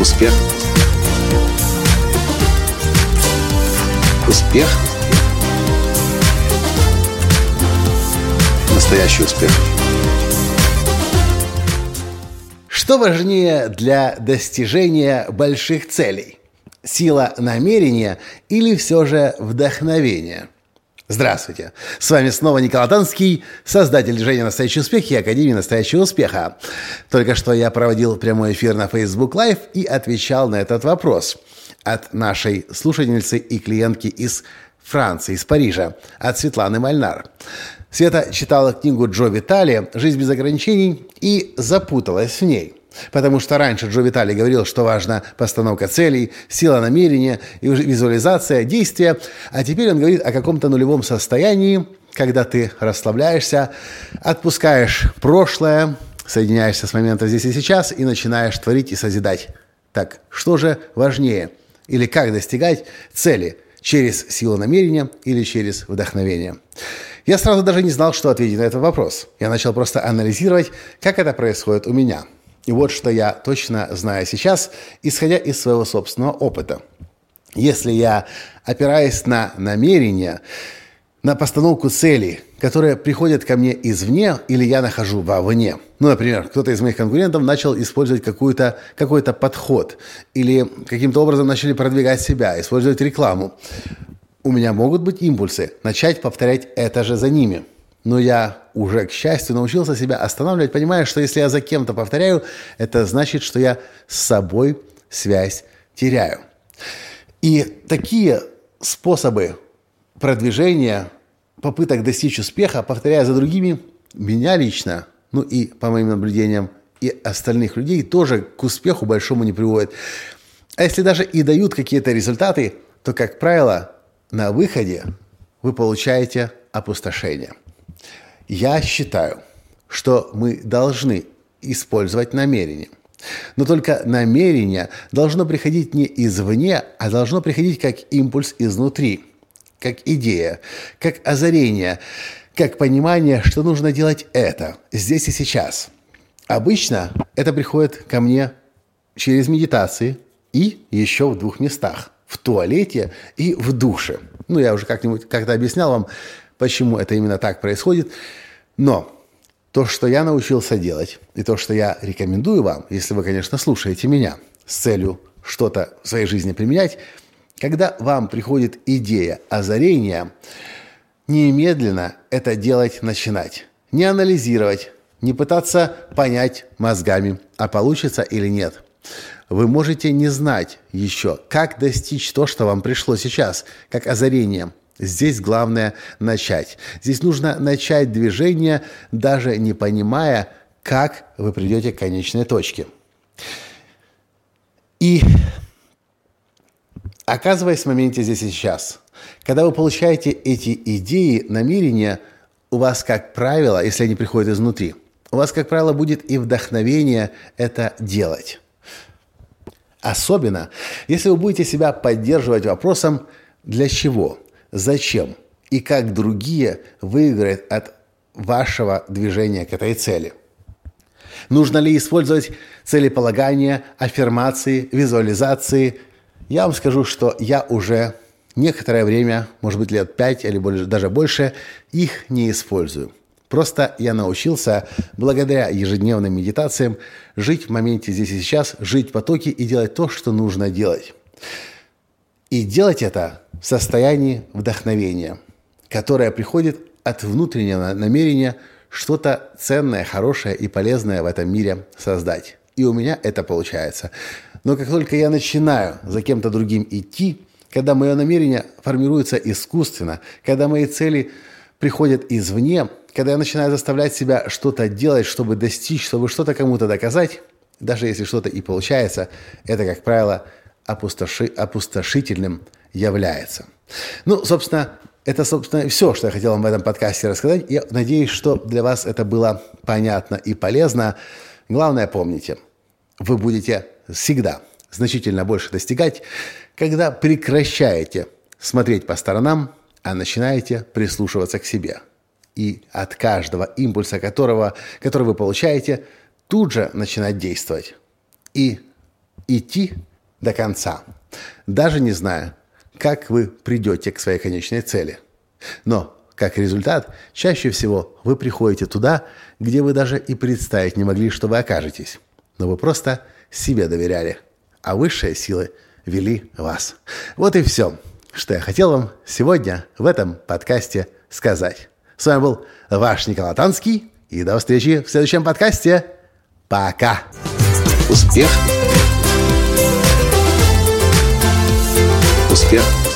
Успех. Успех. Настоящий успех. Что важнее для достижения больших целей? Сила намерения или все же вдохновение? Здравствуйте! С вами снова Николай Танский, создатель движения «Настоящий успех» и Академии «Настоящего успеха». Только что я проводил прямой эфир на Facebook Live и отвечал на этот вопрос от нашей слушательницы и клиентки из Франции, из Парижа, от Светланы Мальнар. Света читала книгу Джо Витали «Жизнь без ограничений» и запуталась в ней – Потому что раньше Джо Витали говорил, что важна постановка целей, сила намерения, визуализация, действия. А теперь он говорит о каком-то нулевом состоянии, когда ты расслабляешься, отпускаешь прошлое, соединяешься с моментом здесь и сейчас и начинаешь творить и созидать. Так, что же важнее? Или как достигать цели? Через силу намерения или через вдохновение? Я сразу даже не знал, что ответить на этот вопрос. Я начал просто анализировать, как это происходит у меня – и вот что я точно знаю сейчас, исходя из своего собственного опыта. Если я опираюсь на намерения, на постановку целей, которые приходят ко мне извне или я нахожу вовне. Ну, например, кто-то из моих конкурентов начал использовать какой-то какой подход или каким-то образом начали продвигать себя, использовать рекламу. У меня могут быть импульсы начать повторять это же за ними – но я уже, к счастью, научился себя останавливать, понимая, что если я за кем-то повторяю, это значит, что я с собой связь теряю. И такие способы продвижения, попыток достичь успеха, повторяя за другими, меня лично, ну и по моим наблюдениям, и остальных людей тоже к успеху большому не приводят. А если даже и дают какие-то результаты, то, как правило, на выходе вы получаете опустошение. Я считаю, что мы должны использовать намерение. Но только намерение должно приходить не извне, а должно приходить как импульс изнутри, как идея, как озарение, как понимание, что нужно делать это здесь и сейчас. Обычно это приходит ко мне через медитации и еще в двух местах – в туалете и в душе. Ну, я уже как-нибудь как-то объяснял вам, почему это именно так происходит. Но то, что я научился делать, и то, что я рекомендую вам, если вы, конечно, слушаете меня с целью что-то в своей жизни применять, когда вам приходит идея озарения, немедленно это делать начинать. Не анализировать, не пытаться понять мозгами, а получится или нет. Вы можете не знать еще, как достичь то, что вам пришло сейчас, как озарение – Здесь главное начать. Здесь нужно начать движение, даже не понимая, как вы придете к конечной точке. И оказываясь в моменте здесь и сейчас, когда вы получаете эти идеи, намерения, у вас, как правило, если они приходят изнутри, у вас, как правило, будет и вдохновение это делать. Особенно, если вы будете себя поддерживать вопросом «для чего?», зачем и как другие выиграют от вашего движения к этой цели. Нужно ли использовать целеполагание, аффирмации, визуализации? Я вам скажу, что я уже некоторое время, может быть лет пять или даже больше, их не использую. Просто я научился, благодаря ежедневным медитациям, жить в моменте здесь и сейчас, жить в потоке и делать то, что нужно делать. И делать это в состоянии вдохновения, которое приходит от внутреннего намерения что-то ценное, хорошее и полезное в этом мире создать. И у меня это получается. Но как только я начинаю за кем-то другим идти, когда мое намерение формируется искусственно, когда мои цели приходят извне, когда я начинаю заставлять себя что-то делать, чтобы достичь, чтобы что-то кому-то доказать, даже если что-то и получается, это, как правило, опустоши, опустошительным является. Ну, собственно, это, собственно, все, что я хотел вам в этом подкасте рассказать. Я надеюсь, что для вас это было понятно и полезно. Главное, помните, вы будете всегда значительно больше достигать, когда прекращаете смотреть по сторонам, а начинаете прислушиваться к себе. И от каждого импульса, которого, который вы получаете, тут же начинать действовать. И идти до конца, даже не зная, как вы придете к своей конечной цели. Но, как результат, чаще всего вы приходите туда, где вы даже и представить не могли, что вы окажетесь. Но вы просто себе доверяли, а высшие силы вели вас. Вот и все, что я хотел вам сегодня в этом подкасте сказать. С вами был ваш Николай Танский, и до встречи в следующем подкасте. Пока! Успех!